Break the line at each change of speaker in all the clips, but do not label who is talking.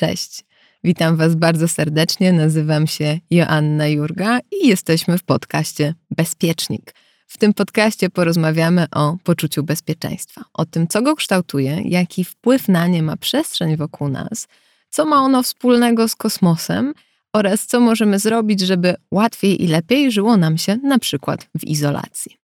Cześć. Witam Was bardzo serdecznie. Nazywam się Joanna Jurga i jesteśmy w podcaście Bezpiecznik. W tym podcaście porozmawiamy o poczuciu bezpieczeństwa, o tym, co go kształtuje, jaki wpływ na nie ma przestrzeń wokół nas, co ma ono wspólnego z kosmosem oraz co możemy zrobić, żeby łatwiej i lepiej żyło nam się na przykład w izolacji.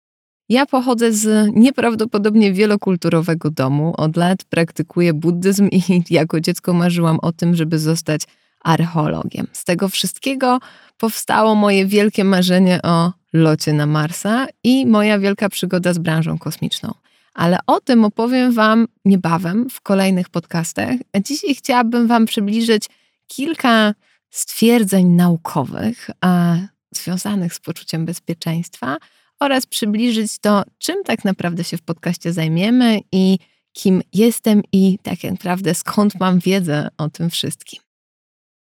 Ja pochodzę z nieprawdopodobnie wielokulturowego domu. Od lat praktykuję buddyzm i jako dziecko marzyłam o tym, żeby zostać archeologiem. Z tego wszystkiego powstało moje wielkie marzenie o locie na Marsa i moja wielka przygoda z branżą kosmiczną. Ale o tym opowiem Wam niebawem w kolejnych podcastach. A dzisiaj chciałabym Wam przybliżyć kilka stwierdzeń naukowych a, związanych z poczuciem bezpieczeństwa oraz przybliżyć to, czym tak naprawdę się w podcaście zajmiemy i kim jestem i tak naprawdę skąd mam wiedzę o tym wszystkim.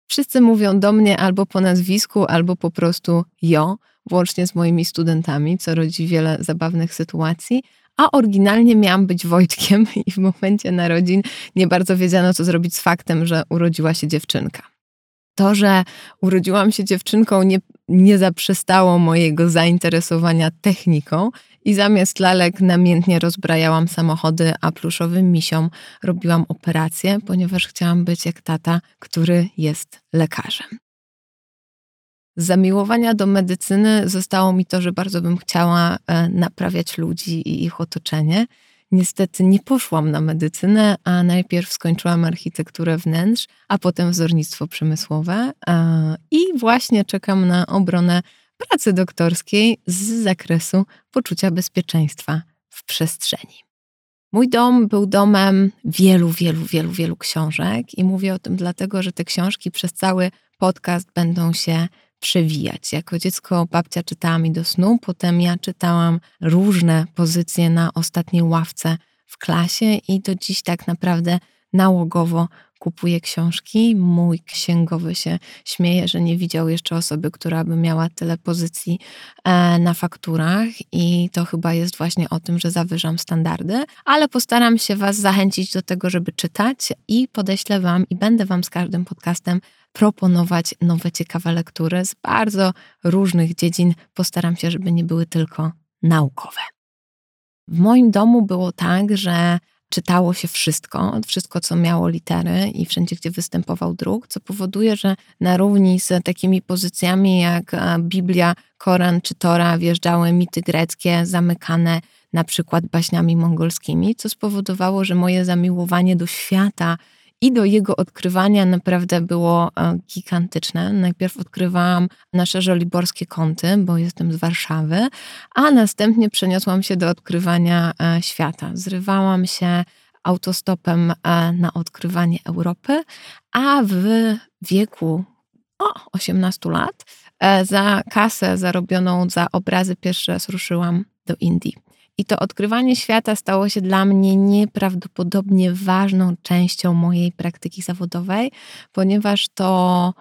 Wszyscy mówią do mnie albo po nazwisku, albo po prostu jo, włącznie z moimi studentami, co rodzi wiele zabawnych sytuacji. A oryginalnie miałam być Wojtkiem i w momencie narodzin nie bardzo wiedziano, co zrobić z faktem, że urodziła się dziewczynka. To, że urodziłam się dziewczynką, nie, nie zaprzestało mojego zainteresowania techniką i zamiast lalek namiętnie rozbrajałam samochody, a pluszowym misiom robiłam operacje, ponieważ chciałam być jak tata, który jest lekarzem. Z zamiłowania do medycyny zostało mi to, że bardzo bym chciała e, naprawiać ludzi i ich otoczenie. Niestety nie poszłam na medycynę, a najpierw skończyłam architekturę wnętrz, a potem wzornictwo przemysłowe. I właśnie czekam na obronę pracy doktorskiej z zakresu poczucia bezpieczeństwa w przestrzeni. Mój dom był domem wielu, wielu, wielu, wielu książek i mówię o tym dlatego, że te książki przez cały podcast będą się przewijać. Jako dziecko babcia czytała mi do snu, potem ja czytałam różne pozycje na ostatniej ławce w klasie i do dziś tak naprawdę nałogowo kupuję książki. Mój księgowy się śmieje, że nie widział jeszcze osoby, która by miała tyle pozycji e, na fakturach, i to chyba jest właśnie o tym, że zawyżam standardy, ale postaram się Was zachęcić do tego, żeby czytać i podeślę Wam i będę Wam z każdym podcastem proponować nowe, ciekawe lektury z bardzo różnych dziedzin. Postaram się, żeby nie były tylko naukowe. W moim domu było tak, że czytało się wszystko, wszystko, co miało litery i wszędzie, gdzie występował druk, co powoduje, że na równi z takimi pozycjami jak e, Biblia, Koran czy Tora wjeżdżały mity greckie zamykane na przykład baśniami mongolskimi, co spowodowało, że moje zamiłowanie do świata i do jego odkrywania naprawdę było e, gigantyczne. Najpierw odkrywałam nasze żoliborskie kąty, bo jestem z Warszawy, a następnie przeniosłam się do odkrywania e, świata. Zrywałam się autostopem e, na odkrywanie Europy, a w wieku o, 18 lat za kasę zarobioną za obrazy pierwszy raz ruszyłam do Indii. I to odkrywanie świata stało się dla mnie nieprawdopodobnie ważną częścią mojej praktyki zawodowej, ponieważ to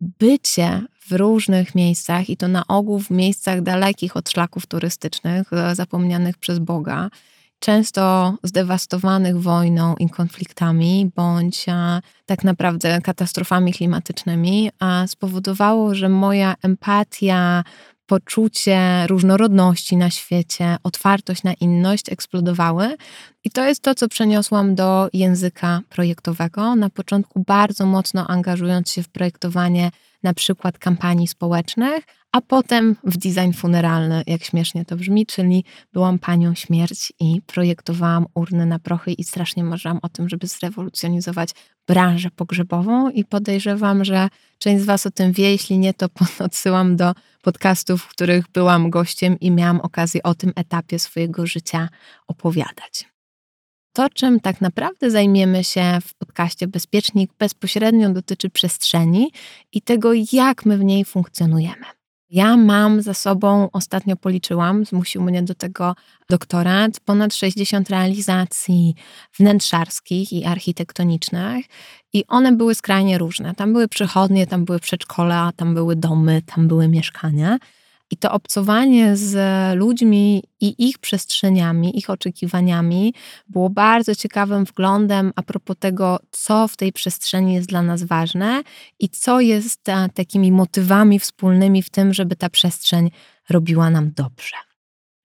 bycie w różnych miejscach i to na ogół w miejscach dalekich od szlaków turystycznych, e, zapomnianych przez Boga, często zdewastowanych wojną i konfliktami, bądź e, tak naprawdę katastrofami klimatycznymi, a spowodowało, że moja empatia, poczucie różnorodności na świecie, otwartość na inność eksplodowały. I to jest to, co przeniosłam do języka projektowego. Na początku bardzo mocno angażując się w projektowanie na przykład kampanii społecznych, a potem w design funeralny, jak śmiesznie to brzmi, czyli byłam panią śmierć i projektowałam urny na prochy i strasznie marzyłam o tym, żeby zrewolucjonizować branżę pogrzebową i podejrzewam, że część z Was o tym wie, jeśli nie, to odsyłam do podcastów, w których byłam gościem i miałam okazję o tym etapie swojego życia opowiadać. To, czym tak naprawdę zajmiemy się w podcaście Bezpiecznik, bezpośrednio dotyczy przestrzeni i tego, jak my w niej funkcjonujemy. Ja mam za sobą, ostatnio policzyłam, zmusił mnie do tego doktorat, ponad 60 realizacji wnętrzarskich i architektonicznych i one były skrajnie różne. Tam były przychodnie, tam były przedszkola, tam były domy, tam były mieszkania. I to obcowanie z ludźmi i ich przestrzeniami, ich oczekiwaniami było bardzo ciekawym wglądem a propos tego, co w tej przestrzeni jest dla nas ważne i co jest e, takimi motywami wspólnymi w tym, żeby ta przestrzeń robiła nam dobrze.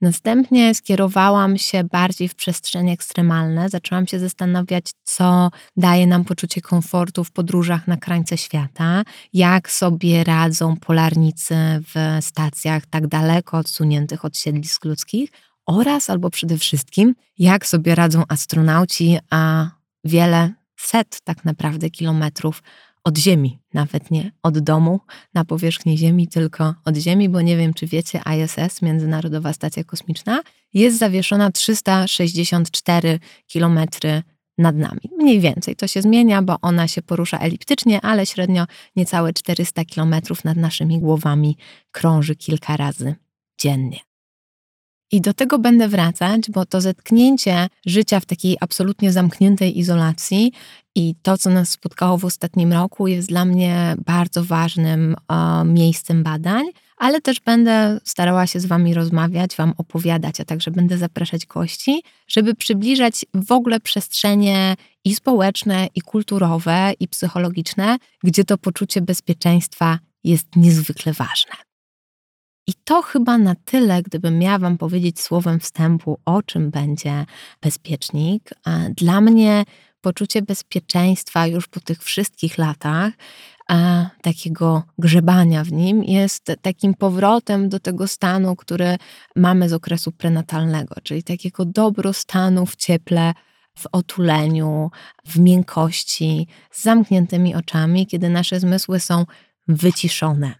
Następnie skierowałam się bardziej w przestrzenie ekstremalne. Zaczęłam się zastanawiać, co daje nam poczucie komfortu w podróżach na krańce świata, jak sobie radzą polarnicy w stacjach tak daleko odsuniętych od siedlisk ludzkich oraz albo przede wszystkim, jak sobie radzą astronauci, a wiele set tak naprawdę kilometrów od Ziemi, nawet nie od domu na powierzchni Ziemi, tylko od Ziemi, bo nie wiem, czy wiecie, ISS, Międzynarodowa Stacja Kosmiczna, jest zawieszona 364 km nad nami. Mniej więcej to się zmienia, bo ona się porusza eliptycznie, ale średnio niecałe 400 km nad naszymi głowami krąży kilka razy dziennie. I do tego będę wracać, bo to zetknięcie życia w takiej absolutnie zamkniętej izolacji i to, co nas spotkało w ostatnim roku, jest dla mnie bardzo ważnym e, miejscem badań, ale też będę starała się z Wami rozmawiać, Wam opowiadać, a także będę zapraszać gości, żeby przybliżać w ogóle przestrzenie i społeczne, i kulturowe, i psychologiczne, gdzie to poczucie bezpieczeństwa jest niezwykle ważne. I to chyba na tyle, gdybym miała Wam powiedzieć słowem wstępu, o czym będzie bezpiecznik. Dla mnie poczucie bezpieczeństwa już po tych wszystkich latach, takiego grzebania w nim, jest takim powrotem do tego stanu, który mamy z okresu prenatalnego, czyli takiego dobrostanu w cieple, w otuleniu, w miękkości, z zamkniętymi oczami, kiedy nasze zmysły są wyciszone.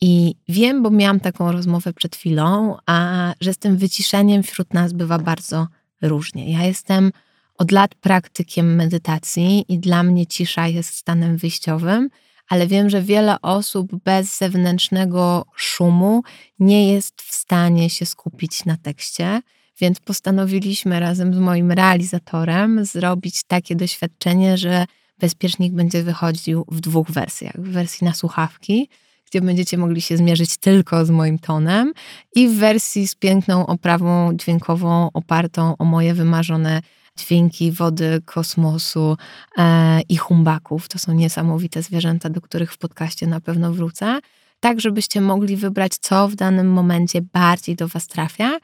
I wiem, bo miałam taką rozmowę przed chwilą, a że z tym wyciszeniem wśród nas bywa bardzo różnie. Ja jestem od lat praktykiem medytacji i dla mnie cisza jest stanem wyjściowym, ale wiem, że wiele osób bez zewnętrznego szumu nie jest w stanie się skupić na tekście. Więc postanowiliśmy razem z moim realizatorem zrobić takie doświadczenie, że bezpiecznik będzie wychodził w dwóch wersjach: w wersji na słuchawki, gdzie będziecie mogli się zmierzyć tylko z moim tonem, i w wersji z piękną oprawą dźwiękową opartą o moje wymarzone dźwięki wody, kosmosu e, i humbaków. To są niesamowite zwierzęta, do których w podcaście na pewno wrócę. Tak, żebyście mogli wybrać, co w danym momencie bardziej do Was trafia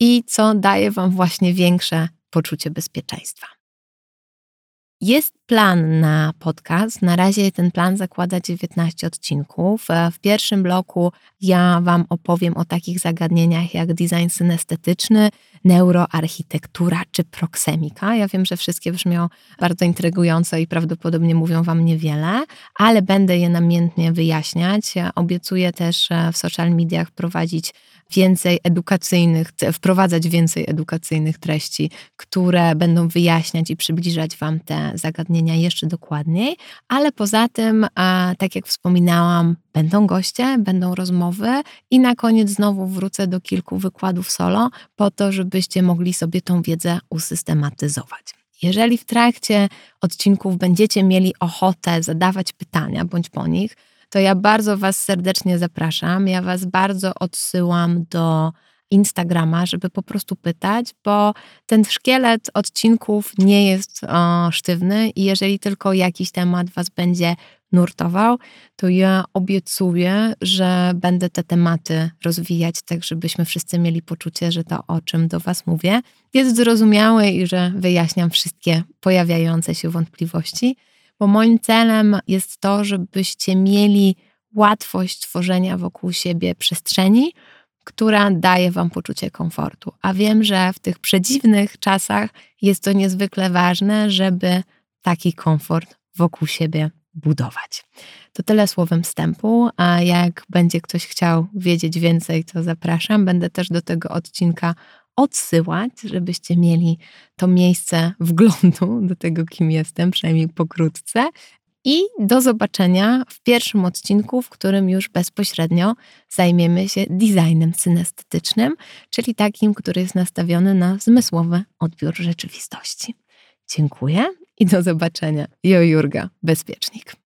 i co daje Wam właśnie większe poczucie bezpieczeństwa. Jest plan na podcast. Na razie ten plan zakłada 19 odcinków. E, w pierwszym bloku ja Wam opowiem o takich zagadnieniach jak design synestetyczny, neuroarchitektura czy proksemika. Ja wiem, że wszystkie brzmią bardzo intrygująco i prawdopodobnie mówią Wam niewiele, ale będę je namiętnie wyjaśniać. Obiecuję też e, w social mediach prowadzić więcej edukacyjnych, wprowadzać więcej edukacyjnych treści, które będą wyjaśniać i przybliżać Wam te zagadnienia jeszcze dokładniej, ale poza tym, tak jak wspominałam, będą goście, będą rozmowy i na koniec znowu wrócę do kilku wykładów solo, po to, żebyście mogli sobie tą wiedzę usystematyzować. Jeżeli w trakcie odcinków będziecie mieli ochotę zadawać pytania bądź po nich, to ja bardzo Was serdecznie zapraszam. Ja Was bardzo odsyłam do Instagrama, żeby po prostu pytać, bo ten szkielet odcinków nie jest o, sztywny i jeżeli tylko jakiś temat Was będzie nurtował, to ja obiecuję, że będę te tematy rozwijać tak, żebyśmy wszyscy mieli poczucie, że to, o czym do Was mówię, jest zrozumiałe i że wyjaśniam wszystkie pojawiające się wątpliwości bo moim celem jest to, żebyście mieli łatwość tworzenia wokół siebie przestrzeni, która daje Wam poczucie komfortu. A wiem, że w tych przedziwnych czasach jest to niezwykle ważne, żeby taki komfort wokół siebie budować. To tyle słowem wstępu, a jak będzie ktoś chciał wiedzieć więcej, to zapraszam. Będę też do tego odcinka odsyłać, żebyście mieli to miejsce wglądu do tego, kim jestem, przynajmniej pokrótce. I do zobaczenia w pierwszym odcinku, w którym już bezpośrednio zajmiemy się designem synestetycznym, czyli takim, który jest nastawiony na zmysłowy odbiór rzeczywistości. Dziękuję i do zobaczenia. Jo Jurga, bezpiecznik.